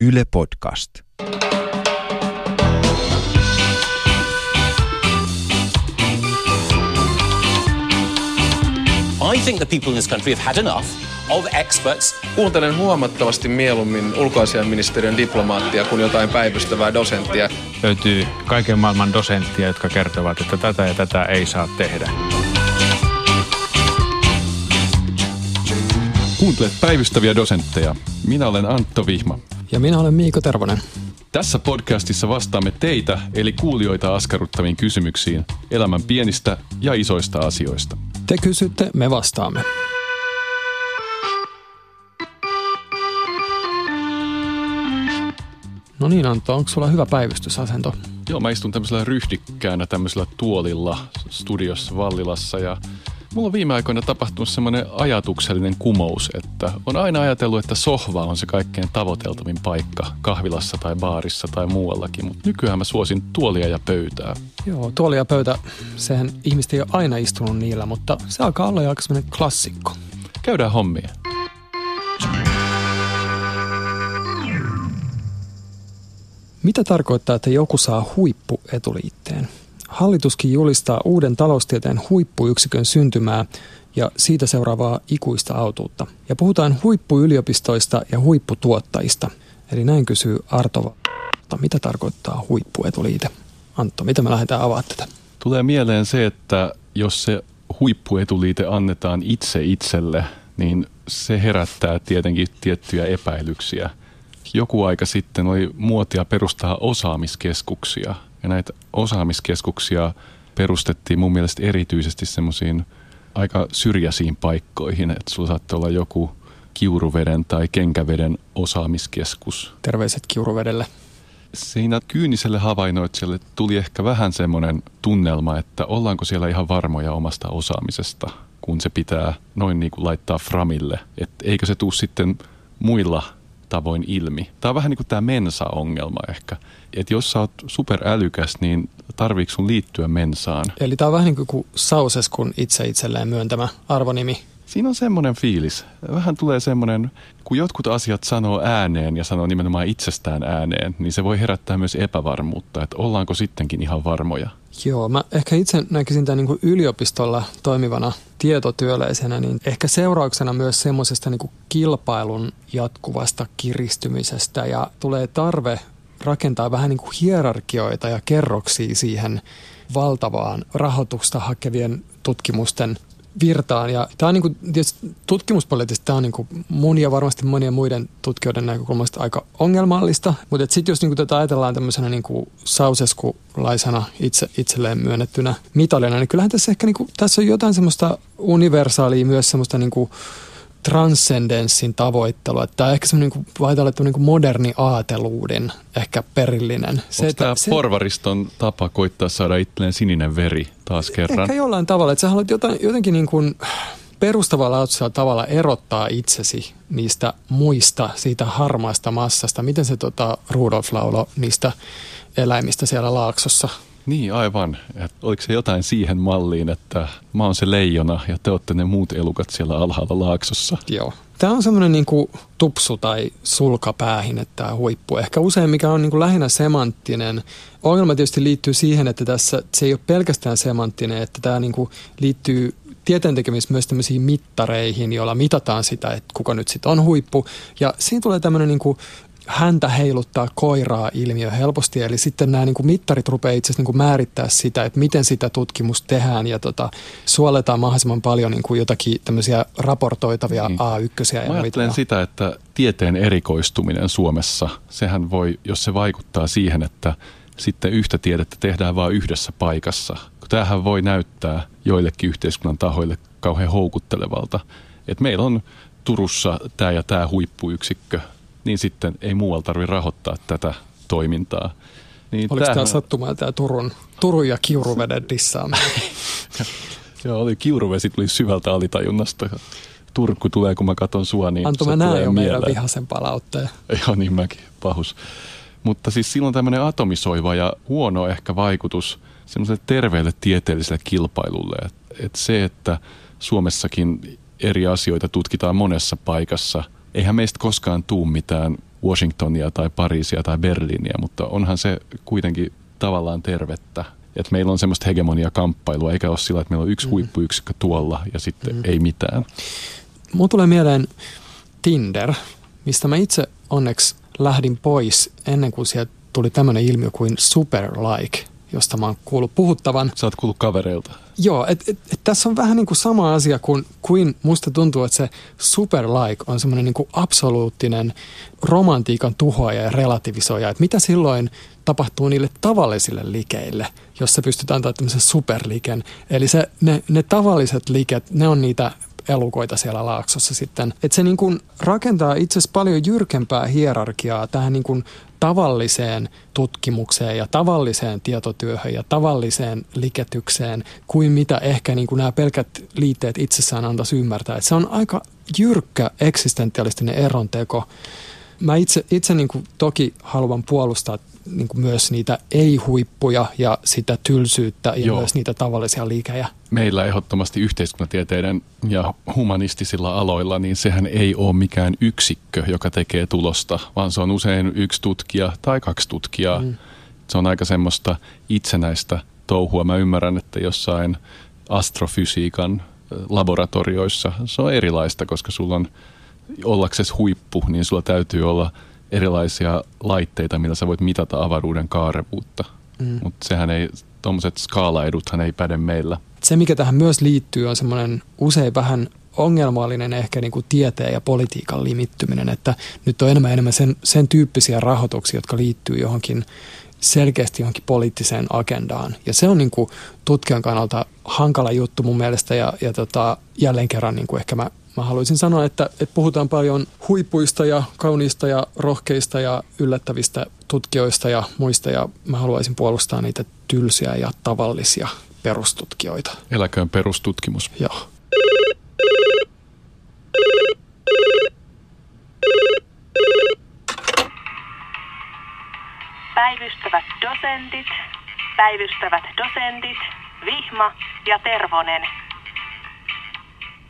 Yle Podcast. I think the people in this country have had enough of experts. Kuuntelen huomattavasti mieluummin ulkoasiainministeriön diplomaattia kuin jotain päivystävää dosenttia. Löytyy kaiken maailman dosenttia, jotka kertovat, että tätä ja tätä ei saa tehdä. Kuuntelet päivystäviä dosentteja. Minä olen Antto Vihma. Ja minä olen Miiko Tervonen. Tässä podcastissa vastaamme teitä, eli kuulijoita askarruttaviin kysymyksiin elämän pienistä ja isoista asioista. Te kysytte, me vastaamme. No niin Antto, onko sulla hyvä päivystysasento? Joo, mä istun tämmöisellä ryhdikkäänä tämmöisellä tuolilla studiossa Vallilassa ja mulla on viime aikoina tapahtunut semmoinen ajatuksellinen kumous, että on aina ajatellut, että sohva on se kaikkein tavoiteltavin paikka kahvilassa tai baarissa tai muuallakin, mutta nykyään mä suosin tuolia ja pöytää. Joo, tuoli ja pöytä, sehän ihmiset ei ole aina istunut niillä, mutta se alkaa olla jo aika semmoinen klassikko. Käydään hommia. Mitä tarkoittaa, että joku saa huippuetuliitteen? Hallituskin julistaa uuden taloustieteen huippuyksikön syntymää ja siitä seuraavaa ikuista autuutta. Ja puhutaan huippuyliopistoista ja huipputuottajista. Eli näin kysyy Artova. Mitä tarkoittaa huippuetuliite? Antto, mitä me lähdetään avaamaan tätä? Tulee mieleen se, että jos se huippuetuliite annetaan itse itselle, niin se herättää tietenkin tiettyjä epäilyksiä. Joku aika sitten oli muotia perustaa osaamiskeskuksia – ja näitä osaamiskeskuksia perustettiin mun mielestä erityisesti semmoisiin aika syrjäisiin paikkoihin, että sulla saattoi olla joku kiuruveden tai kenkäveden osaamiskeskus. Terveiset kiuruvedelle. Siinä kyyniselle havainnoitsijalle tuli ehkä vähän semmoinen tunnelma, että ollaanko siellä ihan varmoja omasta osaamisesta, kun se pitää noin niin kuin laittaa framille. Että eikö se tuu sitten muilla tavoin ilmi. Tämä on vähän niin kuin tämä mensa-ongelma ehkä. Että jos sä oot superälykäs, niin tarviiko sun liittyä mensaan? Eli tämä on vähän niin kuin Sauseskun itse itselleen myöntämä arvonimi. Siinä on semmoinen fiilis. Vähän tulee semmoinen, kun jotkut asiat sanoo ääneen ja sanoo nimenomaan itsestään ääneen, niin se voi herättää myös epävarmuutta, että ollaanko sittenkin ihan varmoja. Joo, mä ehkä itse näkisin tämän niin kuin yliopistolla toimivana tietotyöläisenä, niin ehkä seurauksena myös semmoisesta niin kilpailun jatkuvasta kiristymisestä ja tulee tarve rakentaa vähän niin kuin hierarkioita ja kerroksia siihen valtavaan rahoitusta hakevien tutkimusten virtaan. Ja tämä on niin kuin, tietysti tutkimuspoliittisesti tämä on niin kuin mun ja varmasti monien muiden tutkijoiden näkökulmasta aika ongelmallista. Mutta sitten jos niin kuin tätä ajatellaan tämmöisenä niin kuin sauseskulaisena itse, itselleen myönnettynä mitalina, niin kyllähän tässä ehkä niin kuin, tässä on jotain semmoista universaalia myös semmoista niin kuin transcendenssin tavoittelua. Tämä on ehkä semmoinen niin kuin, niin kuin moderni aateluuden ehkä perillinen. Se, tämä se, porvariston tapa koittaa saada itselleen sininen veri taas kerran? Ehkä jollain tavalla, että sä haluat jotain, jotenkin niin kuin perustavalla tavalla erottaa itsesi niistä muista, siitä harmaasta massasta. Miten se tota, Rudolf laulo niistä eläimistä siellä laaksossa – niin, aivan. Et oliko se jotain siihen malliin, että mä oon se leijona ja te olette ne muut elukat siellä alhaalla laaksossa? Joo. Tämä on semmoinen niin tupsu tai sulkapäähin, että tämä huippu. Ehkä usein, mikä on niin kuin lähinnä semanttinen. Ongelma tietysti liittyy siihen, että tässä se ei ole pelkästään semanttinen, että tämä niin kuin liittyy tieteen tekemisessä myös tämmöisiin mittareihin, joilla mitataan sitä, että kuka nyt sitten on huippu. Ja siinä tulee tämmöinen niin kuin häntä heiluttaa koiraa ilmiö helposti. Eli sitten nämä niin kuin mittarit rupeaa itse asiassa niin kuin määrittää sitä, että miten sitä tutkimusta tehdään ja tota, suoletaan mahdollisimman paljon niin kuin jotakin tämmöisiä raportoitavia niin. A1. Ja Mä ajattelen sitä, että tieteen erikoistuminen Suomessa, sehän voi, jos se vaikuttaa siihen, että sitten yhtä tiedettä tehdään vain yhdessä paikassa. Tämähän voi näyttää joillekin yhteiskunnan tahoille kauhean houkuttelevalta. että meillä on Turussa tämä ja tämä huippuyksikkö, niin sitten ei muualla tarvitse rahoittaa tätä toimintaa. Niin Oliko tämä sattumaa tämä Turun, Turun ja Kiuruveden dissaaminen? Joo, oli Kiuruvesi tuli syvältä alitajunnasta. Turkku tulee, kun mä katson sua, niin Anto, mä näen jo meidän vihaisen palautteen. Joo, niin mäkin, pahus. Mutta siis silloin tämmöinen atomisoiva ja huono ehkä vaikutus semmoiselle terveelle tieteelliselle kilpailulle. Että et se, että Suomessakin eri asioita tutkitaan monessa paikassa – eihän meistä koskaan tuu mitään Washingtonia tai Pariisia tai Berliiniä, mutta onhan se kuitenkin tavallaan tervettä. Että meillä on semmoista hegemonia-kamppailua, eikä ole sillä, että meillä on yksi mm. huippuyksikkö tuolla ja sitten mm. ei mitään. Mulla tulee mieleen Tinder, mistä mä itse onneksi lähdin pois ennen kuin sieltä tuli tämmöinen ilmiö kuin super like, josta mä oon kuullut puhuttavan. Sä oot kuullut kavereilta. Joo, et, et, et tässä on vähän niin kuin sama asia kuin, kuin musta tuntuu, että se super like on semmoinen niin kuin absoluuttinen romantiikan tuhoaja ja relativisoija. Että mitä silloin tapahtuu niille tavallisille likeille, jos se pystytään antaa tämmöisen superliken. Eli se, ne, ne tavalliset liket, ne on niitä elukoita siellä laaksossa sitten. Että se niin kuin rakentaa itse asiassa paljon jyrkempää hierarkiaa tähän niin kuin tavalliseen tutkimukseen ja tavalliseen tietotyöhön ja tavalliseen liketykseen kuin mitä ehkä niin kuin nämä pelkät liitteet itsessään antaisi ymmärtää. Että se on aika jyrkkä eksistentialistinen eronteko. Mä itse, itse niin kuin toki haluan puolustaa niin kuin myös niitä ei-huippuja ja sitä tylsyyttä ja Joo. myös niitä tavallisia liikejä. Meillä ehdottomasti yhteiskuntatieteiden ja humanistisilla aloilla, niin sehän ei ole mikään yksikkö, joka tekee tulosta, vaan se on usein yksi tutkija tai kaksi tutkijaa. Mm. Se on aika semmoista itsenäistä touhua. Mä ymmärrän, että jossain astrofysiikan laboratorioissa se on erilaista, koska sulla on ollaksesi huippu, niin sulla täytyy olla – erilaisia laitteita, millä sä voit mitata avaruuden kaarevuutta. Mm. Mutta sehän ei, tuommoiset skaalaeduthan ei päde meillä. Se, mikä tähän myös liittyy, on semmoinen usein vähän ongelmallinen ehkä niin kuin tieteen ja politiikan limittyminen, että nyt on enemmän enemmän sen, sen tyyppisiä rahoituksia, jotka liittyy johonkin selkeästi johonkin poliittiseen agendaan. Ja se on niin kuin tutkijan kannalta hankala juttu mun mielestä ja, ja tota, jälleen kerran niin kuin ehkä mä Mä haluaisin sanoa, että, että puhutaan paljon huipuista ja kauniista ja rohkeista ja yllättävistä tutkijoista ja muista ja mä haluaisin puolustaa niitä tylsiä ja tavallisia perustutkijoita. Eläköön perustutkimus. Joo. Päivystävät dosentit, päivystävät dosentit, Vihma ja Tervonen.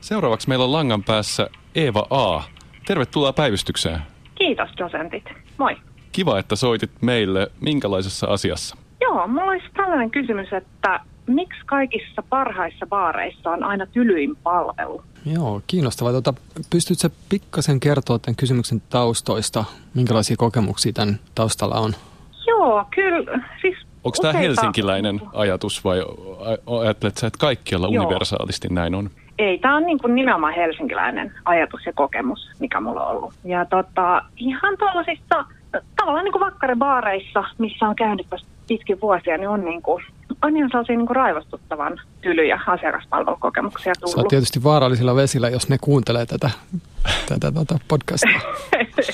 Seuraavaksi meillä on langan päässä Eeva A. Tervetuloa päivystykseen. Kiitos dosentit. Moi. Kiva, että soitit meille. Minkälaisessa asiassa? Joo, mulla olisi tällainen kysymys, että miksi kaikissa parhaissa baareissa on aina tylyin palvelu? Joo, kiinnostavaa. Tuota, pystytkö pikkasen kertoa tämän kysymyksen taustoista? Minkälaisia kokemuksia tämän taustalla on? Joo, kyllä. Siis Onko tämä helsinkiläinen ajatus vai ajattelet että kaikkialla Joo. universaalisti näin on? Ei, tämä on niin kuin nimenomaan helsinkiläinen ajatus ja kokemus, mikä mulla on ollut. Ja tota, ihan tuollaisissa tavallaan niin kuin vakkarebaareissa, missä on käynyt pitkin vuosia, niin on, niin kuin, on ihan sellaisia niin kuin raivostuttavan tylyjä asiakaspalvelukokemuksia tullut. Sä tietysti vaarallisilla vesillä, jos ne kuuntelee tätä, tätä tätä podcastia.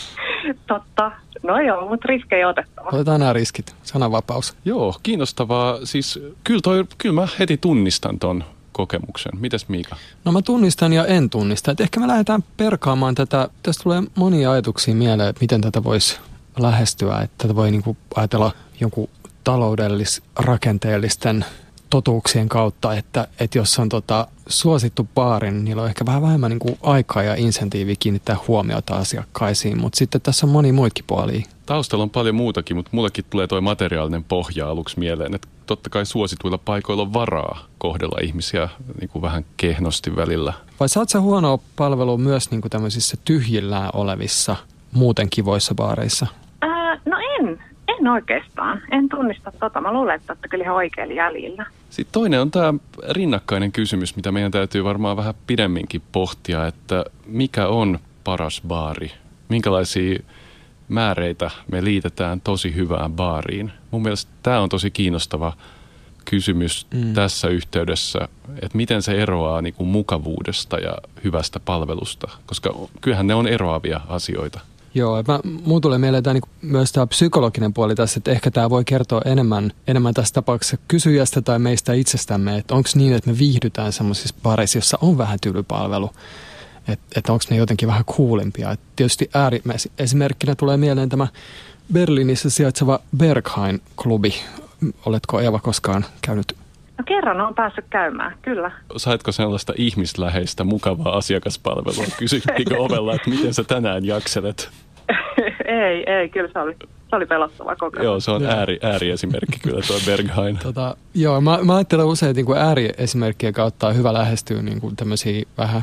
Totta. No joo, mutta riskejä otettava. Otetaan nämä riskit. Sananvapaus. Joo, kiinnostavaa. Siis kyllä, toi, kyllä mä heti tunnistan ton kokemuksen. Mitäs Miika? No mä tunnistan ja en tunnista. Et ehkä me lähdetään perkaamaan tätä. Tästä tulee monia ajatuksia mieleen, että miten tätä voisi lähestyä. Että tätä voi niinku ajatella jonkun taloudellis-rakenteellisten totuuksien kautta, että, että jos on tota suosittu baari, niin niillä on ehkä vähän vähemmän niin kuin aikaa ja insentiivi kiinnittää huomiota asiakkaisiin, mutta sitten tässä on moni muitakin puolia. Taustalla on paljon muutakin, mutta mullekin tulee tuo materiaalinen pohja aluksi mieleen, että totta kai suosituilla paikoilla on varaa kohdella ihmisiä niin kuin vähän kehnosti välillä. Vai saat sä huonoa palvelua myös niin kuin tämmöisissä tyhjillään olevissa muuten kivoissa baareissa? Ää, no en. En oikeastaan. En tunnista tota. Mä luulen, että olette kyllä ihan oikealla jäljellä. Sitten toinen on tämä rinnakkainen kysymys, mitä meidän täytyy varmaan vähän pidemminkin pohtia, että mikä on paras baari? Minkälaisia määreitä me liitetään tosi hyvään baariin? Mun mielestä tämä on tosi kiinnostava kysymys mm. tässä yhteydessä, että miten se eroaa niin kuin mukavuudesta ja hyvästä palvelusta, koska kyllähän ne on eroavia asioita. Joo, mä, muu tulee mieleen tämä, niin myös tämä psykologinen puoli tässä, että ehkä tämä voi kertoa enemmän, enemmän tässä tapauksessa kysyjästä tai meistä itsestämme, että onko niin, että me viihdytään semmoisissa bareissa, jossa on vähän tylypalvelu, että, että onko ne jotenkin vähän kuulimpia. Et tietysti ääriesimerkkinä tulee mieleen tämä Berliinissä sijaitseva Berghain-klubi. Oletko Eva koskaan käynyt No kerran on päässyt käymään, kyllä. Saitko sellaista ihmisläheistä, mukavaa asiakaspalvelua? Kysyttikö ovella, että miten sä tänään jakselet? ei, ei, kyllä se oli, se oli pelottava kokemus. Joo, se on ääri, ääriesimerkki kyllä tuo Berghain. Tota, joo, mä, mä ajattelen usein niin kuin ääriesimerkkien kautta on hyvä lähestyä niin kuin tämmöisiä vähän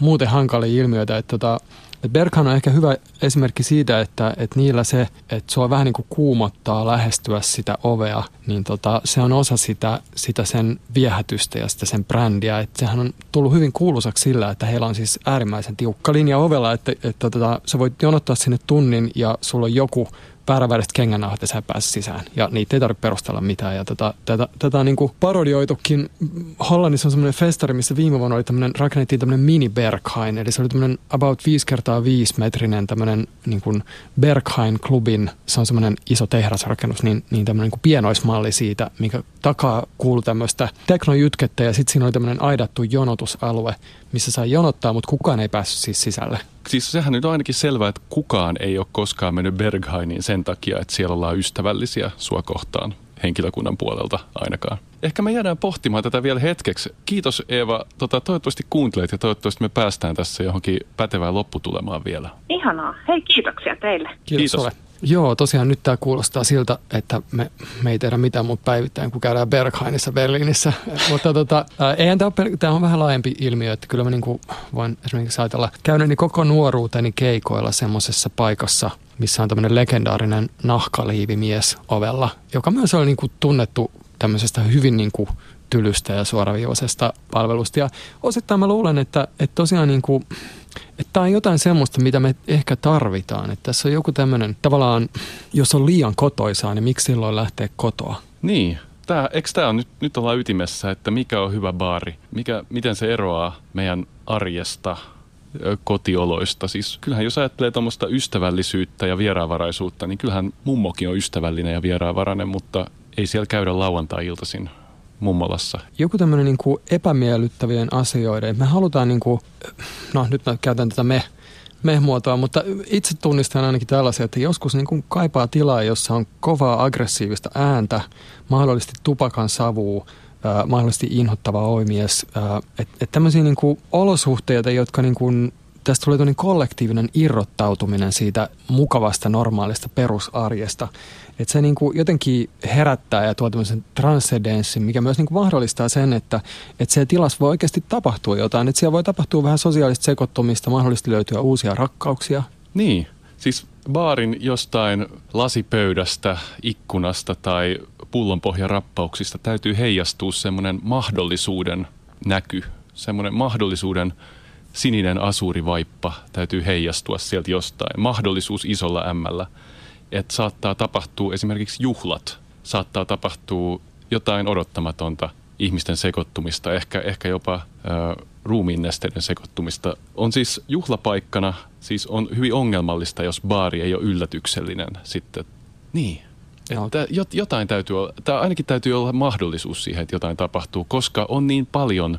muuten hankalia ilmiöitä. Että tota, Berghan on ehkä hyvä esimerkki siitä, että, että niillä se, että sua vähän niin kuin kuumottaa lähestyä sitä ovea, niin tota, se on osa sitä, sitä sen viehätystä ja sitä sen brändiä. Että sehän on tullut hyvin kuuluisaksi sillä, että heillä on siis äärimmäisen tiukka linja ovella, että, että tota, sä voit jonottaa sinne tunnin ja sulla on joku vääräväriset kengännauhat ja sä et pääse sisään. Ja niitä ei tarvitse perustella mitään. Ja tätä, tätä, tätä on niin kuin parodioitukin. Hollannissa on semmoinen festari, missä viime vuonna oli tämmöinen, rakennettiin tämmöinen mini Berghain. Eli se oli tämmöinen about 5 kertaa 5 metrinen tämmöinen niin kuin Berghain klubin, se on semmoinen iso tehdasrakennus, niin, niin tämmöinen niin kuin pienoismalli siitä, mikä takaa kuuluu tämmöistä teknojytkettä ja sitten siinä oli tämmöinen aidattu jonotusalue, missä sai jonottaa, mutta kukaan ei päässyt siis sisälle. Siis sehän nyt on ainakin selvää, että kukaan ei ole koskaan mennyt Berghainiin sen takia, että siellä ollaan ystävällisiä sua kohtaan henkilökunnan puolelta ainakaan. Ehkä me jäädään pohtimaan tätä vielä hetkeksi. Kiitos Eeva. Tota, toivottavasti kuuntelet ja toivottavasti me päästään tässä johonkin pätevään lopputulemaan vielä. Ihanaa. Hei, kiitoksia teille. Kiitos, Kiitos. Joo, tosiaan nyt tämä kuulostaa siltä, että me, me ei tehdä mitään muuta päivittäin, kun käydään Berghainissa Berliinissä. Mutta tota, eihän tämä ole, tämä on vähän laajempi ilmiö, että kyllä mä niinku voin esimerkiksi ajatella käyneeni koko nuoruuteni keikoilla semmoisessa paikassa, missä on tämmöinen legendaarinen nahkaliivimies ovella, joka myös oli niinku tunnettu tämmöisestä hyvin niinku tylystä ja suoraviivaisesta palvelusta. Ja osittain mä luulen, että, että tosiaan niin kuin, että tämä on jotain semmoista, mitä me ehkä tarvitaan. Että tässä on joku tämmöinen, tavallaan, jos on liian kotoisaa, niin miksi silloin lähteä kotoa? Niin. Tää, eikö tämä on nyt, nyt ollaan ytimessä, että mikä on hyvä baari? Mikä, miten se eroaa meidän arjesta, kotioloista? Siis kyllähän jos ajattelee tuommoista ystävällisyyttä ja vieraanvaraisuutta, niin kyllähän mummokin on ystävällinen ja vieraanvarainen, mutta ei siellä käydä lauantai-iltaisin mummolassa. Joku tämmöinen niin epämiellyttävien asioiden, me halutaan niin kuin, no nyt mä käytän tätä me, me-muotoa, mutta itse tunnistan ainakin tällaisia, että joskus niin kuin kaipaa tilaa, jossa on kovaa aggressiivista ääntä, mahdollisesti tupakan savua, ää, mahdollisesti inhottava oimies. Että et tämmöisiä niin kuin olosuhteita, jotka niin kuin, tästä tulee tämmöinen kollektiivinen irrottautuminen siitä mukavasta normaalista perusarjesta. Että se niin kuin jotenkin herättää ja tuo tämmöisen transcendenssin, mikä myös niin kuin mahdollistaa sen, että, että siellä tilassa voi oikeasti tapahtua jotain. Että siellä voi tapahtua vähän sosiaalista sekoittumista, mahdollisesti löytyä uusia rakkauksia. Niin, siis baarin jostain lasipöydästä, ikkunasta tai pullonpohjarappauksista täytyy heijastua semmoinen mahdollisuuden näky, semmoinen mahdollisuuden sininen asurivaippa täytyy heijastua sieltä jostain. Mahdollisuus isolla ämmällä, että saattaa tapahtua esimerkiksi juhlat, saattaa tapahtua jotain odottamatonta ihmisten sekoittumista, ehkä, ehkä jopa ö, ruumiinnesteiden sekoittumista. On siis juhlapaikkana, siis on hyvin ongelmallista, jos baari ei ole yllätyksellinen sitten. Niin. Jot- jotain täytyy olla, tai ainakin täytyy olla mahdollisuus siihen, että jotain tapahtuu, koska on niin paljon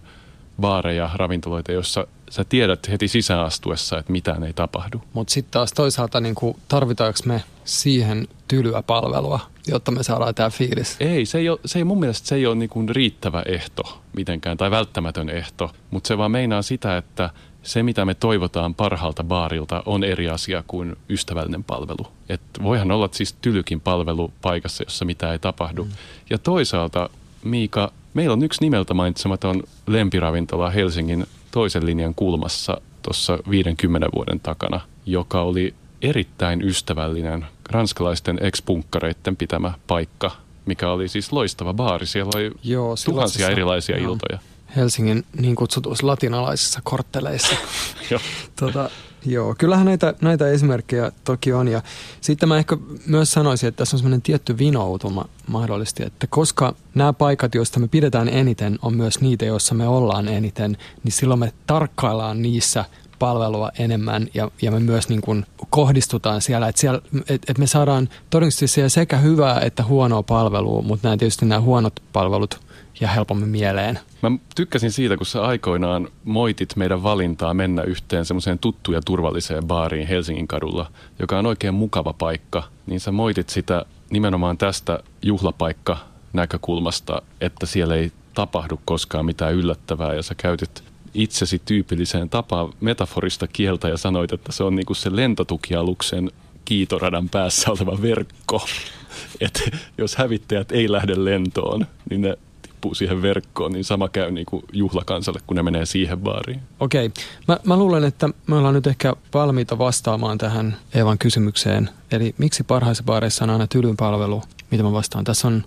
baareja, ravintoloita, joissa sä tiedät heti sisäänastuessa, että mitään ei tapahdu. Mutta sitten taas toisaalta niin tarvitaanko me siihen tylyä palvelua, jotta me saadaan tämä fiilis? Ei, se ei, ole, se ei mun mielestä se ei ole niin riittävä ehto mitenkään tai välttämätön ehto, mutta se vaan meinaa sitä, että se mitä me toivotaan parhaalta baarilta on eri asia kuin ystävällinen palvelu. Et voihan olla siis tylykin palvelu paikassa, jossa mitään ei tapahdu. Mm. Ja toisaalta, Miika, meillä on yksi nimeltä mainitsematon lempiravintola Helsingin toisen linjan kulmassa tuossa 50 vuoden takana, joka oli erittäin ystävällinen ranskalaisten ex-punkkareitten pitämä paikka, mikä oli siis loistava baari. Siellä oli Joo, tuhansia erilaisia joo. iltoja. Helsingin niin kutsutuissa latinalaisissa kortteleissa. Joo. tota, joo, kyllähän näitä, näitä esimerkkejä toki on. Ja sitten mä ehkä myös sanoisin, että tässä on semmoinen tietty vinoutuma mahdollisesti, että koska nämä paikat, joista me pidetään eniten, on myös niitä, joissa me ollaan eniten, niin silloin me tarkkaillaan niissä palvelua enemmän ja, ja me myös niin kuin kohdistutaan siellä, että, siellä että, että me saadaan todennäköisesti siellä sekä hyvää että huonoa palvelua, mutta nämä tietysti nämä huonot palvelut ja helpommin mieleen. Mä tykkäsin siitä, kun sä aikoinaan moitit meidän valintaa mennä yhteen semmoiseen tuttuun ja turvalliseen baariin Helsingin kadulla, joka on oikein mukava paikka. Niin sä moitit sitä nimenomaan tästä juhlapaikka näkökulmasta, että siellä ei tapahdu koskaan mitään yllättävää ja sä käytit itsesi tyypilliseen tapaan metaforista kieltä ja sanoit, että se on niinku se lentotukialuksen kiitoradan päässä oleva verkko. Että jos hävittäjät ei lähde lentoon, niin ne tippuu siihen verkkoon, niin sama käy niin kuin juhlakansalle, kun ne menee siihen baariin. Okei. Mä, mä luulen, että me ollaan nyt ehkä valmiita vastaamaan tähän Eevan kysymykseen. Eli miksi parhaissa baareissa on aina tylypalvelu? Mitä mä vastaan? Tässä on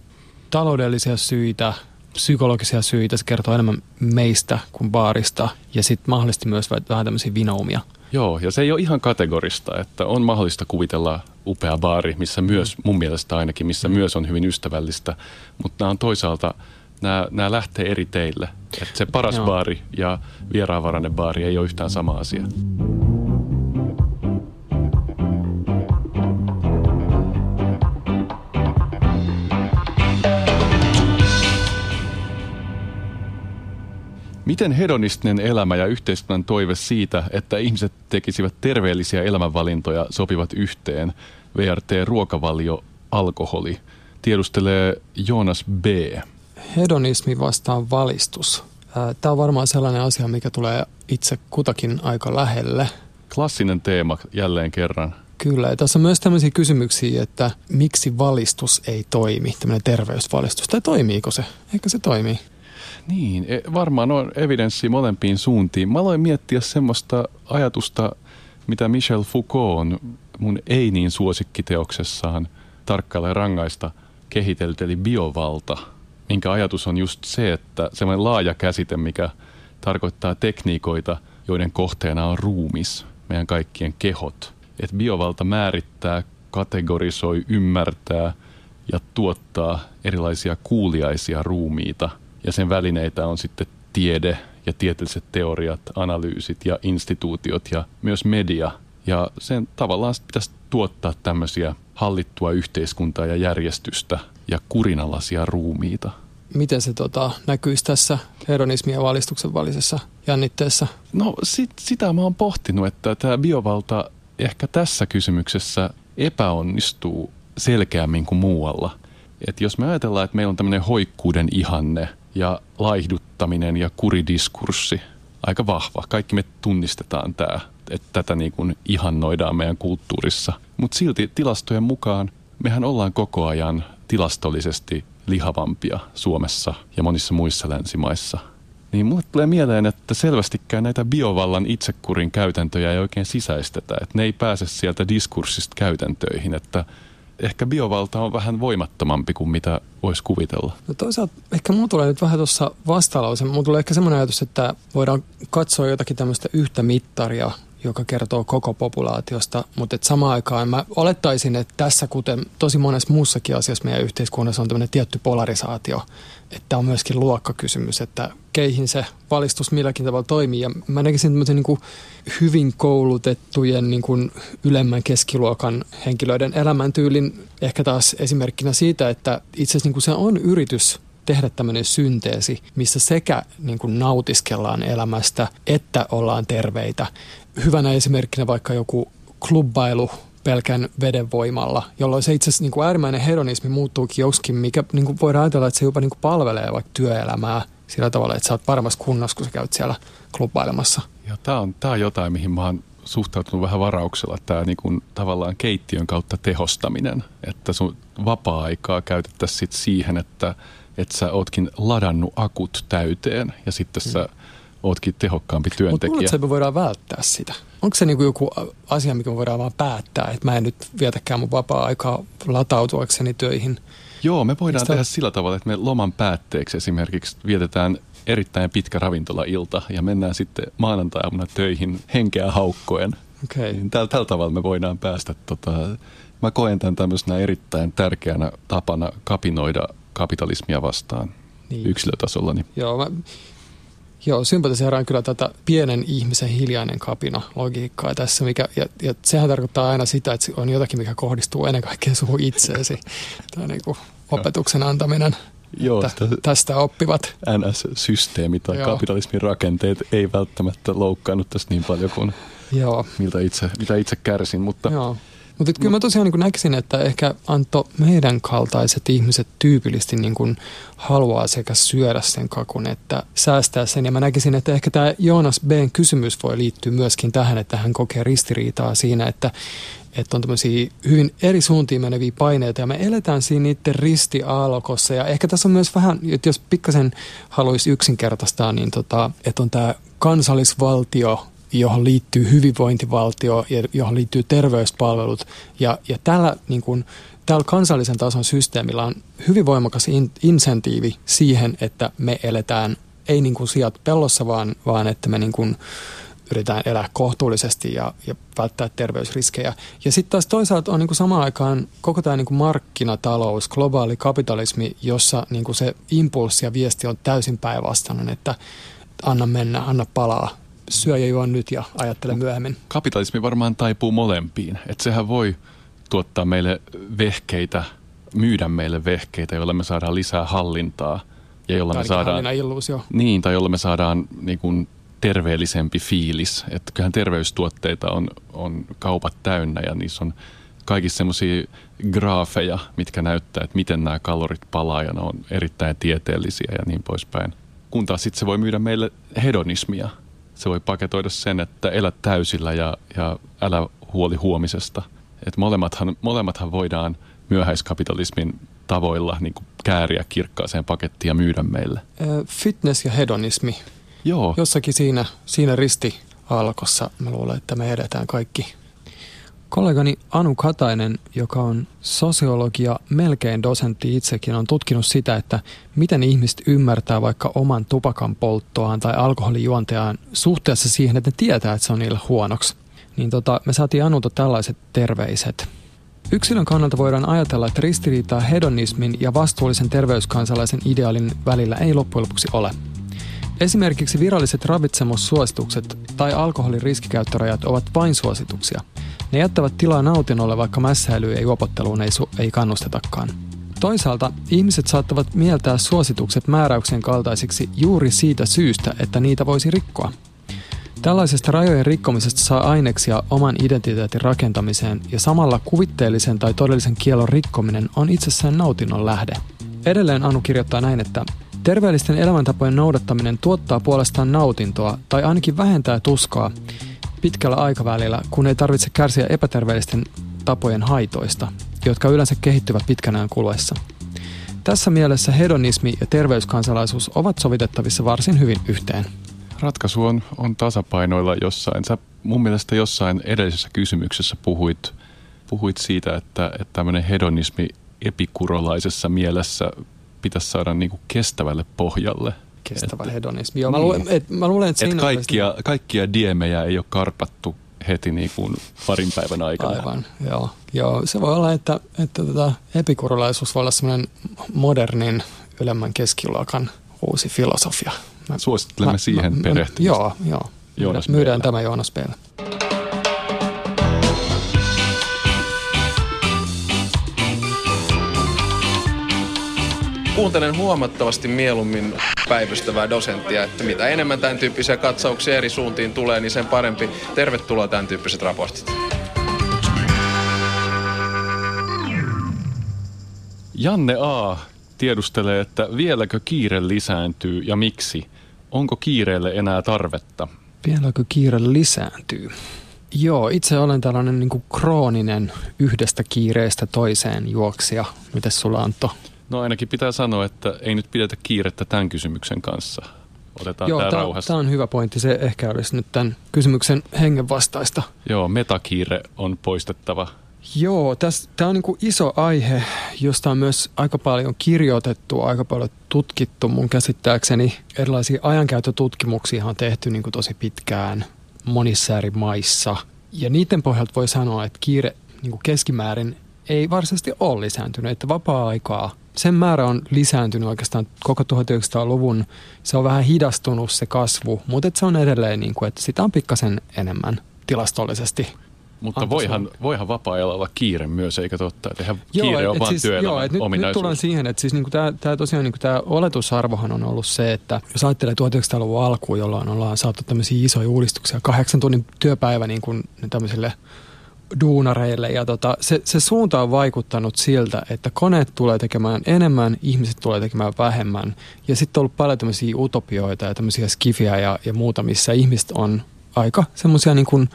taloudellisia syitä, psykologisia syitä. Se kertoo enemmän meistä kuin baarista. Ja sitten mahdollisesti myös vähän tämmöisiä vinoumia. Joo, ja se ei ole ihan kategorista, että on mahdollista kuvitella upea baari, missä myös, mun mielestä ainakin, missä myös on hyvin ystävällistä, mutta nämä on toisaalta, nämä, nämä lähtee eri teille. Että se paras Joo. baari ja vieraanvarainen baari ei ole yhtään sama asia. Miten hedonistinen elämä ja yhteiskunnan toive siitä, että ihmiset tekisivät terveellisiä elämänvalintoja, sopivat yhteen? VRT Ruokavalio Alkoholi tiedustelee Joonas B. Hedonismi vastaan valistus. Tämä on varmaan sellainen asia, mikä tulee itse kutakin aika lähelle. Klassinen teema jälleen kerran. Kyllä, ja tässä on myös tämmöisiä kysymyksiä, että miksi valistus ei toimi, tämmöinen terveysvalistus, tai toimiiko se? Ehkä se toimii. Niin, e- varmaan on evidenssi molempiin suuntiin. Mä aloin miettiä semmoista ajatusta, mitä Michel Foucault on mun ei niin suosikkiteoksessaan tarkkailla rangaista kehitelty, eli biovalta, minkä ajatus on just se, että semmoinen laaja käsite, mikä tarkoittaa tekniikoita, joiden kohteena on ruumis, meidän kaikkien kehot. Että biovalta määrittää, kategorisoi, ymmärtää ja tuottaa erilaisia kuuliaisia ruumiita. Ja sen välineitä on sitten tiede ja tieteelliset teoriat, analyysit ja instituutiot ja myös media. Ja sen tavallaan pitäisi tuottaa tämmöisiä hallittua yhteiskuntaa ja järjestystä ja kurinalaisia ruumiita. Miten se tota, näkyisi tässä hedonismin ja valistuksen välisessä jännitteessä? No sit, sitä mä oon pohtinut, että tämä biovalta ehkä tässä kysymyksessä epäonnistuu selkeämmin kuin muualla. Et jos me ajatellaan, että meillä on tämmöinen hoikkuuden ihanne ja laihduttaminen ja kuridiskurssi, aika vahva. Kaikki me tunnistetaan tämä, että tätä niin kuin ihannoidaan meidän kulttuurissa. Mutta silti tilastojen mukaan mehän ollaan koko ajan tilastollisesti lihavampia Suomessa ja monissa muissa länsimaissa. Niin mulle tulee mieleen, että selvästikään näitä biovallan itsekurin käytäntöjä ei oikein sisäistetä. Että ne ei pääse sieltä diskurssista käytäntöihin, että ehkä biovalta on vähän voimattomampi kuin mitä voisi kuvitella. No toisaalta ehkä mulla tulee nyt vähän tuossa vastalause. Mulla tulee ehkä semmoinen ajatus, että voidaan katsoa jotakin tämmöistä yhtä mittaria, joka kertoo koko populaatiosta, mutta et samaan aikaan mä olettaisin, että tässä kuten tosi monessa muussakin asiassa meidän yhteiskunnassa on tämmöinen tietty polarisaatio, että on myöskin luokkakysymys, että keihin se valistus milläkin tavalla toimii. Ja mä näkisin tämmöisen niin kuin hyvin koulutettujen niin kuin ylemmän keskiluokan henkilöiden elämäntyylin ehkä taas esimerkkinä siitä, että itse asiassa niin kuin se on yritys tehdä tämmöinen synteesi, missä sekä niin kuin nautiskellaan elämästä, että ollaan terveitä. Hyvänä esimerkkinä vaikka joku klubbailu pelkän veden voimalla, jolloin se itse asiassa niin kuin äärimmäinen hedonismi muuttuukin joskin, mikä niin kuin voidaan ajatella, että se jopa niin kuin palvelee vaikka työelämää sillä tavalla, että sä oot paremmassa kunnossa, kun sä käyt siellä klubbailemassa. Ja tämä on, tää on jotain, mihin mä oon suhtautunut vähän varauksella, tämä niinku, tavallaan keittiön kautta tehostaminen, että sun vapaa-aikaa käytettäisiin siihen, että että sä ootkin ladannut akut täyteen ja sitten sä ootkin tehokkaampi Mutta työntekijä. että me voidaan välttää sitä? Onko se niinku joku asia, mikä me voidaan vaan päättää, että mä en nyt vietäkään mun vapaa-aikaa latautuakseni töihin? Joo, me voidaan Mistä- tehdä sillä tavalla, että me loman päätteeksi esimerkiksi vietetään erittäin pitkä ravintolailta ja mennään sitten maanantai-aamuna töihin henkeä haukkoen. Okei. Niin tällä, tällä tavalla me voidaan päästä, tota, mä koen tämän tämmöisenä erittäin tärkeänä tapana kapinoida kapitalismia vastaan Niin. yksilötasolla. Niin Joo, mä, joo sympatiseeraan kyllä tätä pienen ihmisen hiljainen kapina logiikkaa tässä, mikä, ja, ja sehän tarkoittaa aina sitä, että on jotakin, mikä kohdistuu ennen kaikkea suhun itseesi. Tämä niin kuin opetuksen antaminen, Joo, että sitä- tästä oppivat. NS-systeemi tai Joo. kapitalismin rakenteet ei välttämättä loukkaannut tästä niin paljon kuin Joo, miltä itse, mitä itse kärsin, mutta joo. Mutta kyllä mä tosiaan niin näkisin, että ehkä Antto, meidän kaltaiset ihmiset tyypillisesti niin kuin haluaa sekä syödä sen kakun että säästää sen. Ja mä näkisin, että ehkä tämä Joonas B. kysymys voi liittyä myöskin tähän, että hän kokee ristiriitaa siinä, että että on tämmöisiä hyvin eri suuntiin meneviä paineita ja me eletään siinä niiden ristiaallokossa ja ehkä tässä on myös vähän, että jos pikkasen haluaisi yksinkertaistaa, niin tota, että on tämä kansallisvaltio johon liittyy hyvinvointivaltio ja johon liittyy terveyspalvelut. Ja, ja tällä, niin kuin, tällä kansallisen tason systeemillä on hyvin voimakas in, insentiivi siihen, että me eletään ei niin kuin sijat pellossa, vaan, vaan että me niin kuin yritetään elää kohtuullisesti ja, ja välttää terveysriskejä. Ja sitten taas toisaalta on niin kuin samaan aikaan koko tämä niin kuin markkinatalous, globaali kapitalismi, jossa niin kuin se impulssi ja viesti on täysin päinvastainen, että anna mennä, anna palaa, syö ja juo nyt ja ajattele myöhemmin. Kapitalismi varmaan taipuu molempiin. Että sehän voi tuottaa meille vehkeitä, myydä meille vehkeitä, joilla me saadaan lisää hallintaa. Ja jolla me saadaan, illuusio. Niin, tai jolla me saadaan niin kuin, terveellisempi fiilis. Että kyllähän terveystuotteita on, on kaupat täynnä ja niissä on kaikissa semmoisia graafeja, mitkä näyttää, että miten nämä kalorit palaa ja ne on erittäin tieteellisiä ja niin poispäin. Kun taas sitten se voi myydä meille hedonismia – se voi paketoida sen, että elä täysillä ja, ja älä huoli huomisesta. Et molemmathan, molemmathan voidaan myöhäiskapitalismin tavoilla niin kuin kääriä kirkkaaseen pakettiin ja myydä meille. Fitness ja hedonismi. Joo. Jossakin siinä, siinä risti alkossa mä luulen, että me edetään kaikki Kollegani Anu Katainen, joka on sosiologia melkein dosentti itsekin, on tutkinut sitä, että miten ihmiset ymmärtää vaikka oman tupakan polttoaan tai alkoholijuonteaan suhteessa siihen, että ne tietää, että se on niille huonoksi. Niin tota, me saatiin Anulta tällaiset terveiset. Yksilön kannalta voidaan ajatella, että ristiriitaa hedonismin ja vastuullisen terveyskansalaisen ideaalin välillä ei loppujen lopuksi ole. Esimerkiksi viralliset ravitsemussuositukset tai alkoholin riskikäyttörajat ovat vain suosituksia – ne jättävät tilaa nautinnolle, vaikka mässäilyyn ja juopotteluun ei, su- ei kannustetakaan. Toisaalta ihmiset saattavat mieltää suositukset määräyksen kaltaisiksi juuri siitä syystä, että niitä voisi rikkoa. Tällaisesta rajojen rikkomisesta saa aineksia oman identiteetin rakentamiseen ja samalla kuvitteellisen tai todellisen kielon rikkominen on itsessään nautinnon lähde. Edelleen Anu kirjoittaa näin, että terveellisten elämäntapojen noudattaminen tuottaa puolestaan nautintoa tai ainakin vähentää tuskaa, pitkällä aikavälillä, kun ei tarvitse kärsiä epäterveellisten tapojen haitoista, jotka yleensä kehittyvät pitkänään kuluessa. Tässä mielessä hedonismi ja terveyskansalaisuus ovat sovitettavissa varsin hyvin yhteen. Ratkaisu on, on tasapainoilla jossain. Sä mun mielestä jossain edellisessä kysymyksessä puhuit, puhuit siitä, että, että tämmöinen hedonismi epikurolaisessa mielessä pitäisi saada niin kuin kestävälle pohjalle – kestävä et, hedonismi. Joo, niin. mä, luulen, et, mä luulen, että et kaikkia, olisi... kaikkia diemejä ei ole karpattu heti niin kuin parin päivän aikana. Aivan, joo. joo. Se voi olla, että, että tota, epikurolaisuus voi olla semmoinen modernin ylemmän keskiluokan uusi filosofia. Mä, Suosittelemme mä, siihen mä, perehtymistä. Joo, joo. Joonas Myydään tämä Joonas Peelle. kuuntelen huomattavasti mieluummin päivystävää dosenttia, että mitä enemmän tämän tyyppisiä katsauksia eri suuntiin tulee, niin sen parempi. Tervetuloa tämän tyyppiset raportit. Janne A. tiedustelee, että vieläkö kiire lisääntyy ja miksi? Onko kiireelle enää tarvetta? Vieläkö kiire lisääntyy? Joo, itse olen tällainen niin krooninen yhdestä kiireestä toiseen juoksija. Mites sulla Antto? No ainakin pitää sanoa, että ei nyt pidetä kiirettä tämän kysymyksen kanssa. Otetaan Joo, tämä rauhassa. Tämä on hyvä pointti. Se ehkä olisi nyt tämän kysymyksen hengen vastaista. Joo, metakiire on poistettava. Joo, tämä on niin iso aihe, josta on myös aika paljon kirjoitettu, aika paljon tutkittu mun käsittääkseni. Erilaisia ajankäyttötutkimuksia on tehty niin tosi pitkään monissa eri maissa. Ja niiden pohjalta voi sanoa, että kiire niin keskimäärin ei varsinaisesti ole lisääntynyt, että vapaa-aikaa sen määrä on lisääntynyt oikeastaan koko 1900-luvun. Se on vähän hidastunut se kasvu, mutta se on edelleen niin kuin, että sitä on pikkasen enemmän tilastollisesti. Mutta voihan, voihan vapaa-ajalla olla kiire myös, eikä totta? Että eihän joo, kiire on vain siis, joo, et nyt, nyt tullaan siihen, että siis niinku tämä, tämä tosiaan niinku tämä oletusarvohan on ollut se, että jos ajattelee 1900-luvun alkuun, jolloin ollaan saatu tämmöisiä isoja uudistuksia, kahdeksan tunnin työpäivä niin kuin tämmöisille duunareille ja tota, se, se suunta on vaikuttanut siltä, että koneet tulee tekemään enemmän, ihmiset tulee tekemään vähemmän ja sitten on ollut paljon tämmöisiä utopioita ja tämmöisiä skifiä ja, ja muuta, missä ihmiset on aika semmoisia niin kuin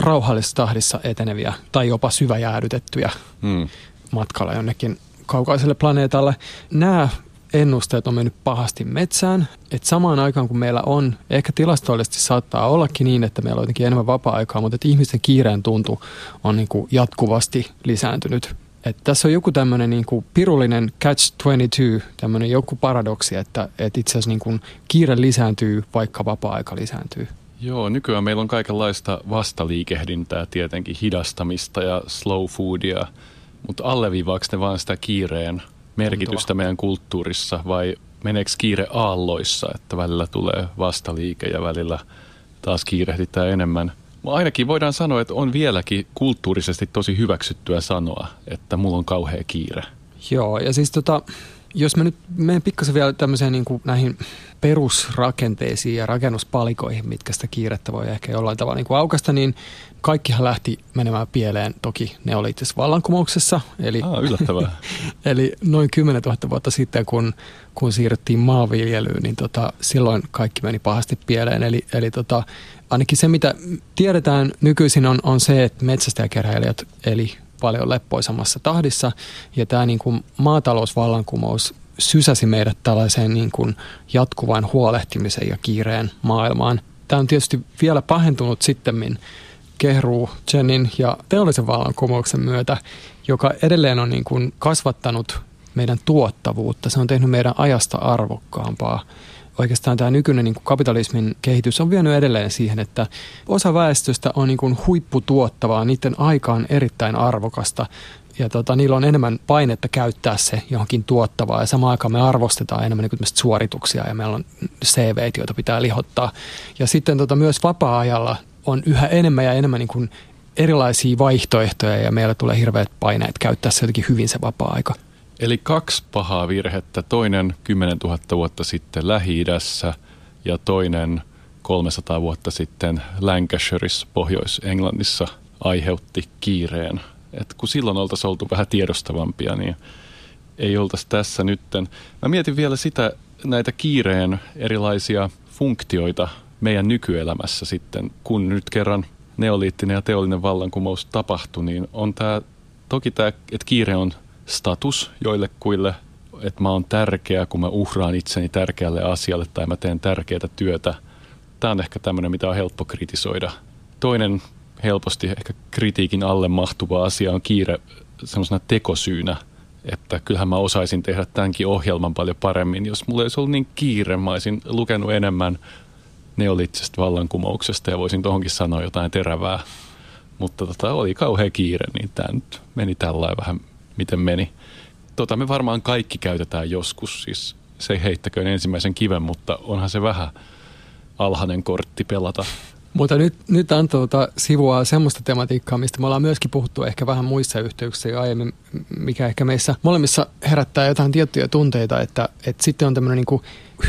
rauhallisessa tahdissa eteneviä tai jopa syväjäädytettyjä hmm. matkalla jonnekin kaukaiselle planeetalle. Nämä ennusteet on mennyt pahasti metsään. että samaan aikaan kun meillä on, ehkä tilastollisesti saattaa ollakin niin, että meillä on jotenkin enemmän vapaa-aikaa, mutta ihmisten kiireen tuntu on niin kuin jatkuvasti lisääntynyt. Että tässä on joku tämmöinen niin pirullinen catch-22, tämmöinen joku paradoksi, että, että itse asiassa niin kuin kiire lisääntyy, vaikka vapaa-aika lisääntyy. Joo, nykyään meillä on kaikenlaista vastaliikehdintää, tietenkin hidastamista ja slow foodia, mutta alleviivaako ne vaan sitä kiireen merkitystä meidän kulttuurissa vai meneekö kiire aalloissa, että välillä tulee vastaliike ja välillä taas kiirehditään enemmän? Ainakin voidaan sanoa, että on vieläkin kulttuurisesti tosi hyväksyttyä sanoa, että mulla on kauhea kiire. Joo, ja siis tota, jos me nyt menen pikkasen vielä tämmöiseen niin kuin näihin perusrakenteisiin ja rakennuspalikoihin, mitkä sitä kiirettä voi ehkä jollain tavalla niin kuin aukasta, niin kaikkihan lähti menemään pieleen toki neoliittisessa vallankumouksessa. Eli, ah, yllättävää. eli noin 10 000 vuotta sitten, kun, kun siirryttiin maanviljelyyn, niin tota, silloin kaikki meni pahasti pieleen. Eli, eli tota, ainakin se, mitä tiedetään nykyisin, on, on se, että metsästäjäkeräilijät eli paljon leppoisammassa tahdissa. Ja tämä niin kuin maatalousvallankumous sysäsi meidät tällaiseen niin kuin jatkuvaan huolehtimisen ja kiireen maailmaan. Tämä on tietysti vielä pahentunut sitten Kehruu, Jenin ja teollisen vallankumouksen myötä, joka edelleen on niin kuin kasvattanut meidän tuottavuutta. Se on tehnyt meidän ajasta arvokkaampaa oikeastaan tämä nykyinen niin kuin kapitalismin kehitys on vienyt edelleen siihen, että osa väestöstä on niin kuin huipputuottavaa, niiden aika on erittäin arvokasta ja tota, niillä on enemmän painetta käyttää se johonkin tuottavaa ja samaan aikaan me arvostetaan enemmän niin suorituksia ja meillä on CV, joita pitää lihottaa. Ja sitten tota, myös vapaa-ajalla on yhä enemmän ja enemmän niin kuin erilaisia vaihtoehtoja ja meillä tulee hirveät paineet käyttää se jotenkin hyvin se vapaa-aika. Eli kaksi pahaa virhettä. Toinen 10 000 vuotta sitten Lähi-idässä ja toinen 300 vuotta sitten Lancashireissa Pohjois-Englannissa aiheutti kiireen. Et kun silloin oltaisiin oltu vähän tiedostavampia, niin ei oltaisi tässä nytten. Mä mietin vielä sitä, näitä kiireen erilaisia funktioita meidän nykyelämässä sitten, kun nyt kerran neoliittinen ja teollinen vallankumous tapahtui, niin on tämä, toki tämä, että kiire on status joillekuille, että mä oon tärkeä, kun mä uhraan itseni tärkeälle asialle tai mä teen tärkeää työtä. Tämä on ehkä tämmöinen, mitä on helppo kritisoida. Toinen helposti ehkä kritiikin alle mahtuva asia on kiire semmoisena tekosyynä, että kyllähän mä osaisin tehdä tämänkin ohjelman paljon paremmin. Jos mulla olisi ollut niin kiire, mä olisin lukenut enemmän neolittisesta vallankumouksesta ja voisin tuohonkin sanoa jotain terävää. Mutta tota, oli kauhean kiire, niin tämä nyt meni tällä vähän miten meni. Tota, me varmaan kaikki käytetään joskus, siis se ei heittäköön ensimmäisen kiven, mutta onhan se vähän alhainen kortti pelata. Mutta nyt, nyt tuota sivua semmoista tematiikkaa, mistä me ollaan myöskin puhuttu ehkä vähän muissa yhteyksissä aiemmin, mikä ehkä meissä molemmissa herättää jotain tiettyjä tunteita, että, että sitten on tämmöinen niin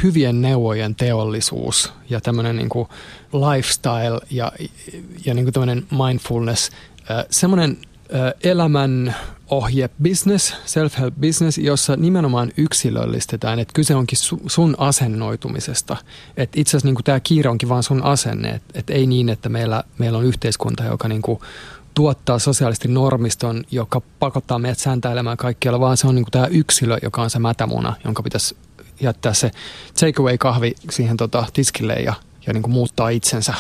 hyvien neuvojen teollisuus ja tämmöinen niin lifestyle ja, ja niin kuin tämmöinen mindfulness, semmoinen elämän ohje business, self-help business, jossa nimenomaan yksilöllistetään, että kyse onkin sun asennoitumisesta. Että itse asiassa niin tämä kiire onkin vaan sun asenne, että et ei niin, että meillä, meillä on yhteiskunta, joka niin kuin tuottaa sosiaalisesti normiston, joka pakottaa meidät sääntäilemään kaikkialla, vaan se on niin tämä yksilö, joka on se mätämuna, jonka pitäisi jättää se takeaway-kahvi siihen tota, tiskille ja, ja niin kuin muuttaa itsensä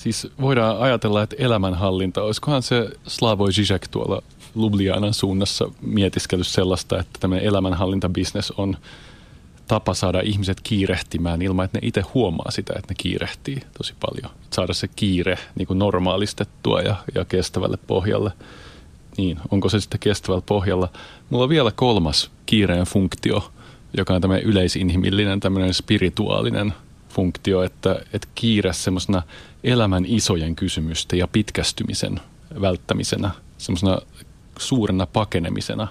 Siis voidaan ajatella, että elämänhallinta, olisikohan se Slavoj Žižek tuolla Ljubljanan suunnassa mietiskellyt sellaista, että tämä elämänhallintabisnes on tapa saada ihmiset kiirehtimään ilman, että ne itse huomaa sitä, että ne kiirehtii tosi paljon. Saada se kiire niin kuin normaalistettua ja, ja kestävälle pohjalle. Niin, onko se sitten kestävällä pohjalla? Mulla on vielä kolmas kiireen funktio, joka on tämmöinen yleisinhimillinen, tämmöinen spirituaalinen funktio, että, että kiire semmoisena elämän isojen kysymysten ja pitkästymisen välttämisenä, semmoisena suurena pakenemisena.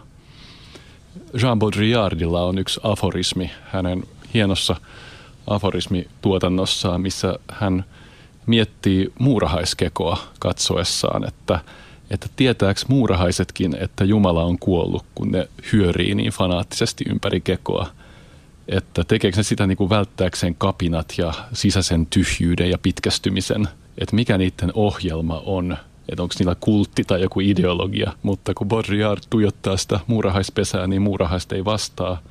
Jean Baudrillardilla on yksi aforismi hänen hienossa aforismituotannossaan, missä hän miettii muurahaiskekoa katsoessaan, että, että tietääks muurahaisetkin, että Jumala on kuollut, kun ne hyörii niin fanaattisesti ympäri kekoa. Että tekeekö ne sitä niin kuin välttääkseen kapinat ja sisäisen tyhjyyden ja pitkästymisen, että mikä niiden ohjelma on, että onko niillä kultti tai joku ideologia. Mutta kun Baudrillard tuijottaa sitä muurahaispesää, niin muurahaiset ei vastaa.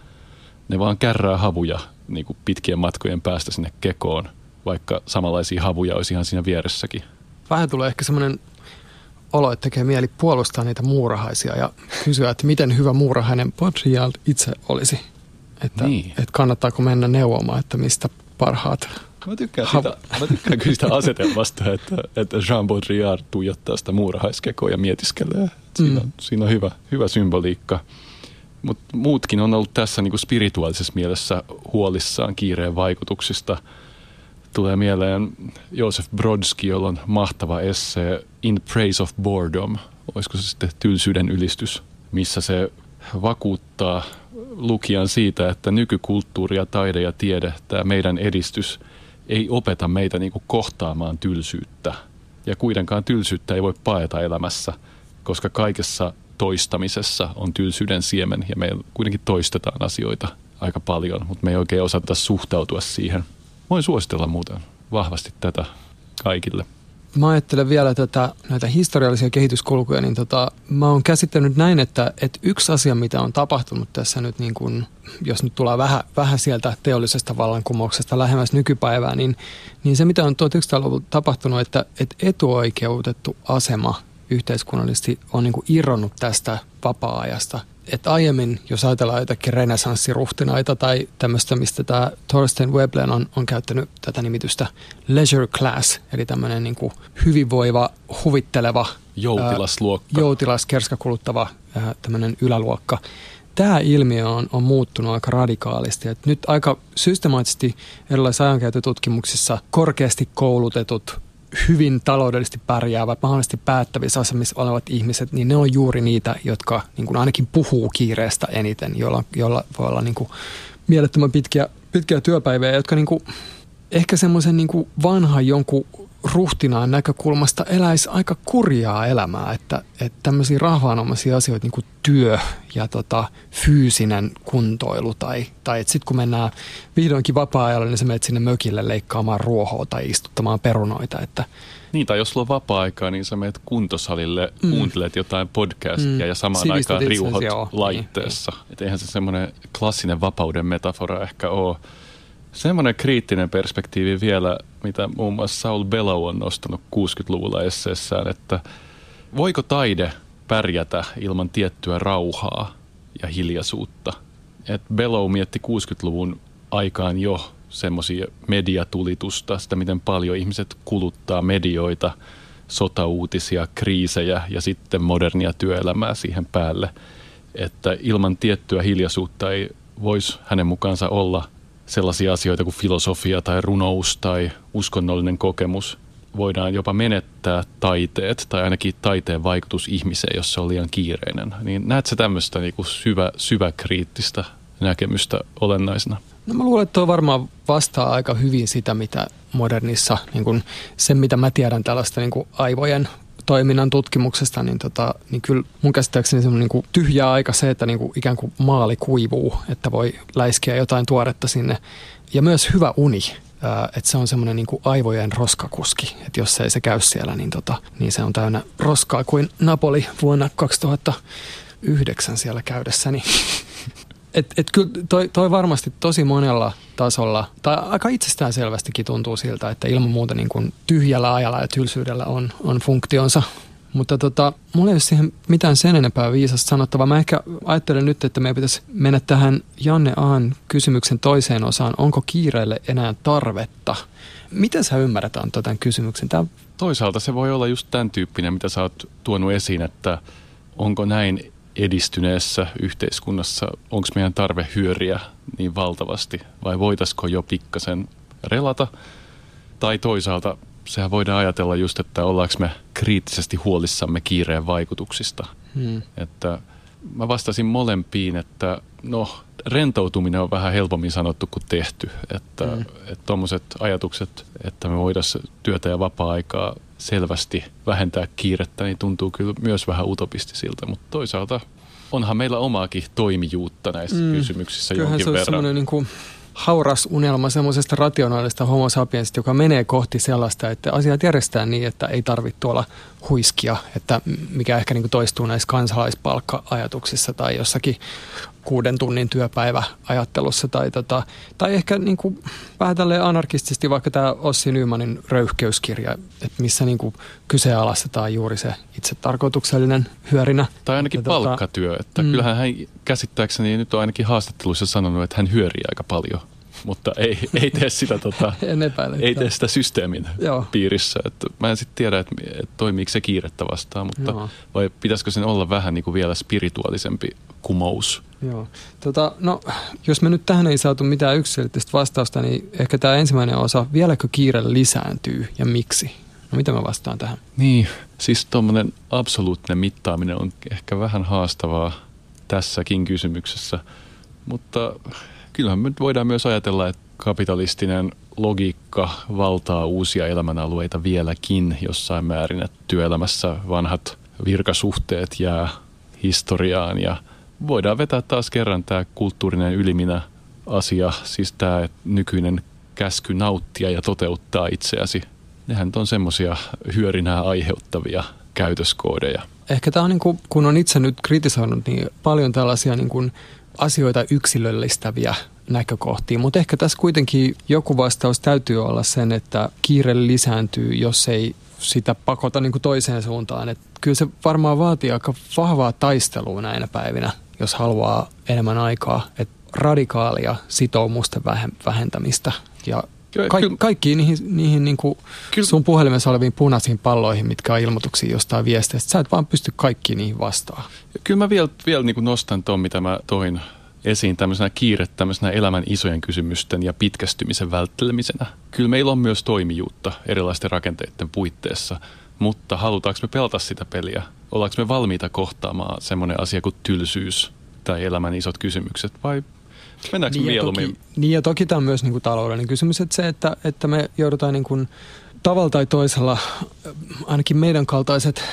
Ne vaan kärrää havuja niin kuin pitkien matkojen päästä sinne kekoon, vaikka samanlaisia havuja olisi ihan siinä vieressäkin. Vähän tulee ehkä semmoinen olo, että tekee mieli puolustaa niitä muurahaisia ja kysyä, että miten hyvä muurahainen Baudrillard itse olisi. Että, Niin. että kannattaako mennä neuvomaan, että mistä parhaat. Mä tykkään, sitä, mä tykkään kyllä sitä asetelmasta, että, että Jean Baudrillard tuijottaa sitä muurahaiskekoa ja mietiskelee. Siinä, on, siinä on hyvä, hyvä symboliikka. Mutta muutkin on ollut tässä niin kuin spirituaalisessa mielessä huolissaan kiireen vaikutuksista. Tulee mieleen Josef Brodsky, jolla on mahtava esse In Praise of Boredom. Olisiko se sitten tylsyyden ylistys, missä se vakuuttaa lukijan siitä, että nykykulttuuri ja taide ja tiede, tämä meidän edistys, ei opeta meitä niin kuin kohtaamaan tylsyyttä. Ja kuitenkaan tylsyyttä ei voi paeta elämässä, koska kaikessa toistamisessa on tylsyyden siemen ja me kuitenkin toistetaan asioita aika paljon, mutta me ei oikein osata suhtautua siihen. Voin suositella muuten vahvasti tätä kaikille. Mä ajattelen vielä tätä, näitä historiallisia kehityskulkuja, niin tota, mä oon käsittänyt näin, että, että yksi asia, mitä on tapahtunut tässä nyt, niin kun, jos nyt tullaan vähän, vähän sieltä teollisesta vallankumouksesta lähemmäs nykypäivää, niin, niin se, mitä on 1900-luvulla tapahtunut, että, että etuoikeutettu asema yhteiskunnallisesti on niin irronnut tästä vapaa-ajasta. Et aiemmin, jos ajatellaan jotakin renesanssiruhtinaita tai tämmöistä, mistä tämä Thorstein Veblen on, on käyttänyt tätä nimitystä leisure class, eli tämmöinen niin kuin hyvinvoiva, huvitteleva, Joutilasluokka. ää, joutilas, kerskakuluttava ää, tämmöinen yläluokka. Tämä ilmiö on, on muuttunut aika radikaalisti. Et nyt aika systemaattisesti erilaisissa ajankäyttötutkimuksissa korkeasti koulutetut hyvin taloudellisesti pärjäävät, mahdollisesti päättävissä asemissa olevat ihmiset, niin ne on juuri niitä, jotka niin kuin ainakin puhuu kiireestä eniten, joilla, joilla voi olla niin kuin mielettömän pitkiä, pitkiä työpäiviä, jotka niin kuin ehkä semmoisen niin vanhan jonkun ruhtinaan näkökulmasta eläisi aika kurjaa elämää, että, että tämmöisiä rahvaanomaisia asioita niin kuin työ ja tota, fyysinen kuntoilu tai, tai että sitten kun mennään vihdoinkin vapaa-ajalle, niin sä menet sinne mökille leikkaamaan ruohoa tai istuttamaan perunoita, että Niin, tai jos sulla on vapaa-aikaa, niin sä menet kuntosalille, mm. kuuntelet jotain podcastia mm. ja samaan Sivistät aikaan riuhot joo. laitteessa. Niin, Et eihän se semmoinen klassinen vapauden metafora ehkä ole. Semmoinen kriittinen perspektiivi vielä, mitä muun muassa Saul Bellow on nostanut 60-luvulla esseessään, että voiko taide pärjätä ilman tiettyä rauhaa ja hiljaisuutta? Et Bellow mietti 60-luvun aikaan jo semmoisia mediatulitusta, sitä miten paljon ihmiset kuluttaa medioita, sotauutisia, kriisejä ja sitten modernia työelämää siihen päälle. Että ilman tiettyä hiljaisuutta ei voisi hänen mukaansa olla sellaisia asioita kuin filosofia tai runous tai uskonnollinen kokemus. Voidaan jopa menettää taiteet tai ainakin taiteen vaikutus ihmiseen, jos se on liian kiireinen. Niin näetkö tämmöistä niin kuin syvä, syväkriittistä näkemystä olennaisena? No mä luulen, että tuo varmaan vastaa aika hyvin sitä, mitä modernissa, niin kun sen mitä mä tiedän tällaista niin kun aivojen toiminnan tutkimuksesta, niin, tota, niin kyllä mun käsittääkseni se on niin kuin tyhjää aika se, että niin kuin ikään kuin maali kuivuu, että voi läiskiä jotain tuoretta sinne. Ja myös hyvä uni, että se on semmoinen niin kuin aivojen roskakuski, että jos ei se käy siellä, niin, tota, niin se on täynnä roskaa kuin Napoli vuonna 2009 siellä käydessäni. Et, et kyllä toi, toi varmasti tosi monella tasolla, tai aika itsestään selvästikin tuntuu siltä, että ilman muuta niin kuin tyhjällä ajalla ja tylsyydellä on, on funktionsa. Mutta tota, mulla ei ole siihen mitään sen enempää viisasta sanottavaa. Mä ehkä ajattelen nyt, että meidän pitäisi mennä tähän Janne Aan kysymyksen toiseen osaan. Onko kiireelle enää tarvetta? Miten sä ymmärrät Antto tämän kysymyksen? Tämä Toisaalta se voi olla just tämän tyyppinen, mitä sä oot tuonut esiin, että onko näin edistyneessä yhteiskunnassa, onko meidän tarve hyöriä niin valtavasti vai voitaisiko jo pikkasen relata? Tai toisaalta sehän voidaan ajatella just, että ollaanko me kriittisesti huolissamme kiireen vaikutuksista. hmm. Että mä vastasin molempiin, että no rentoutuminen on vähän helpommin sanottu kuin tehty. Että Mm. mm. et tuommoiset ajatukset, että me voitaisiin työtä ja vapaa-aikaa selvästi vähentää kiirettä, niin tuntuu kyllä myös vähän utopistisilta, mutta toisaalta onhan meillä omaakin toimijuutta näissä mm. kysymyksissä jonkin se verran. semmoinen niin kuin hauras unelma semmoisesta rationaalista homo sapiensista, joka menee kohti sellaista, että asiat järjestetään niin, että ei tarvitse tuolla huiskia, että mikä ehkä niin toistuu näissä kansalaispalkka-ajatuksissa tai jossakin kuuden tunnin työpäivä-ajattelussa tai, tota, tai ehkä niin kuin vähän tälleen anarkistisesti vaikka tämä Ossi Nymanin röyhkeyskirja, että missä niin kuin kyseenalaistetaan juuri se itse tarkoituksellinen hyörinä. Tai ainakin Ja tota- palkkatyö. Että Mm. Kyllähän hän käsittääkseni nyt on ainakin haastatteluissa sanonut, että hän hyörii aika paljon, mutta ei, ei tee sitä tota, En epäile. ei tee sitä systeemin Joo. piirissä. Että mä en sitten tiedä, että, että toimiiko se kiirettä vastaan, mutta Joo. vai pitäisikö sen olla vähän niin kuin vielä spirituaalisempi kumous? Joo. Tota, no, jos me nyt tähän ei saatu mitään yksilöllistä vastausta, niin ehkä tämä ensimmäinen osa, vieläkö kiire lisääntyy ja miksi? No mitä mä vastaan tähän? Niin, siis tuommoinen absoluuttinen mittaaminen on ehkä vähän haastavaa tässäkin kysymyksessä, mutta kyllähän me voidaan myös ajatella, että kapitalistinen logiikka valtaa uusia elämänalueita vieläkin jossain määrin, että työelämässä vanhat virkasuhteet jää historiaan ja voidaan vetää taas kerran tämä kulttuurinen yliminä asia, siis tämä nykyinen käsky nauttia ja toteuttaa itseäsi. Nehän on semmoisia hyörinää aiheuttavia käytöskoodeja. Ehkä tämä on, niin kuin, kun on itse nyt kritisoinut, niin paljon tällaisia niin kuin asioita yksilöllistäviä näkökohtia, mutta ehkä tässä kuitenkin joku vastaus täytyy olla sen, että kiire lisääntyy, jos ei sitä pakota niin kuin toiseen suuntaan. Et kyllä se varmaan vaatii aika vahvaa taistelua näinä päivinä, jos haluaa enemmän aikaa. Et radikaalia sitoumusten vähe- vähentämistä ja Ka- kaikkiin niihin, niihin niin kuin Kyllä- sun puhelimessa oleviin punaisiin palloihin, mitkä on ilmoituksia jostain viesteistä. Sä et vaan pysty kaikkiin niihin vastaan. Kyllä mä vielä, vielä niin nostan tuon, mitä mä toin esiin tämmöisenä kiire, tämmöisenä elämän isojen kysymysten ja pitkästymisen välttelemisenä. Kyllä meillä on myös toimijuutta erilaisten rakenteiden puitteissa, mutta halutaanko me pelata sitä peliä? Ollaanko me valmiita kohtaamaan semmoinen asia kuin tylsyys tai elämän isot kysymykset vai mennäänkö me Niin ja, mieluummin? toki, niin ja toki tämä on myös niin kuin taloudellinen kysymys, että se, että, että me joudutaan niin kuin tavalla tai toisella, ainakin meidän kaltaiset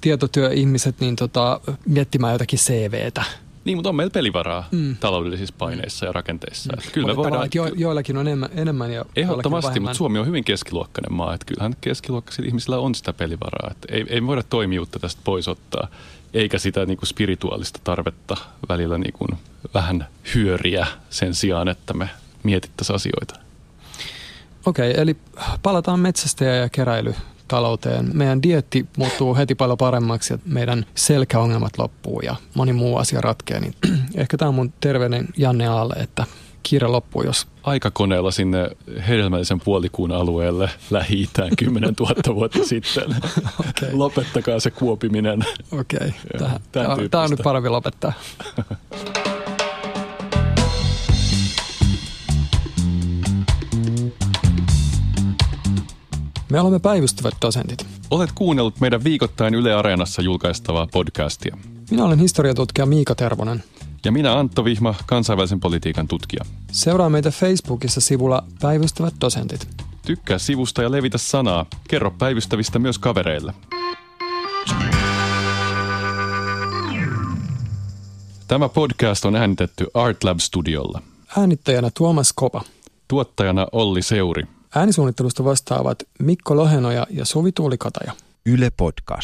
tietotyöihmiset, niin tota, miettimään jotakin CVtä. Niin, mutta on meillä pelivaraa Mm. taloudellisissa paineissa ja rakenteissa. Mm. Kyllä me Mutta voidaan... jo, joillakin on enemmän, enemmän ja Ehdottomasti, mutta Suomi on hyvin keskiluokkainen maa. Että kyllähän keskiluokkaisilla ihmisillä on sitä pelivaraa. Että ei, ei voida toimijuutta tästä pois ottaa, eikä sitä niin kuin spirituaalista tarvetta välillä niin kuin vähän hyöriä sen sijaan, että me mietittäisiin asioita. Okei, eli palataan metsästäjä- ja keräilytalouteen. Meidän dietti muuttuu heti paljon paremmaksi ja meidän selkäongelmat loppuu ja moni muu asia ratkeaa. Niin ehkä tämä on mun terveinen Janne Aalle, että kiire loppuu, jos Aikakoneella sinne hedelmällisen puolikuun alueelle Lähi-Itään 10 000 vuotta sitten. Okei. Lopettakaa se kuopiminen. Okei, Joo, tämä, tämän tämä, on nyt parempi lopettaa. Me olemme päivystävät dosentit. Olet kuunnellut meidän viikoittain Yle Areenassa julkaistavaa podcastia. Minä olen historiatutkija Miika Tervonen. Ja minä Antto Vihma, kansainvälisen politiikan tutkija. Seuraa meitä Facebookissa sivulla Päivystävät dosentit. Tykkää sivusta ja levitä sanaa. Kerro päivystävistä myös kavereille. Tämä podcast on äänitetty Artlab Studiolla. Äänittäjänä Tuomas Kopa. Tuottajana Olli Seuri. Äänisuunnittelusta vastaavat Mikko Lohenoja ja Suvi Tuulikataja. Yle Podcast.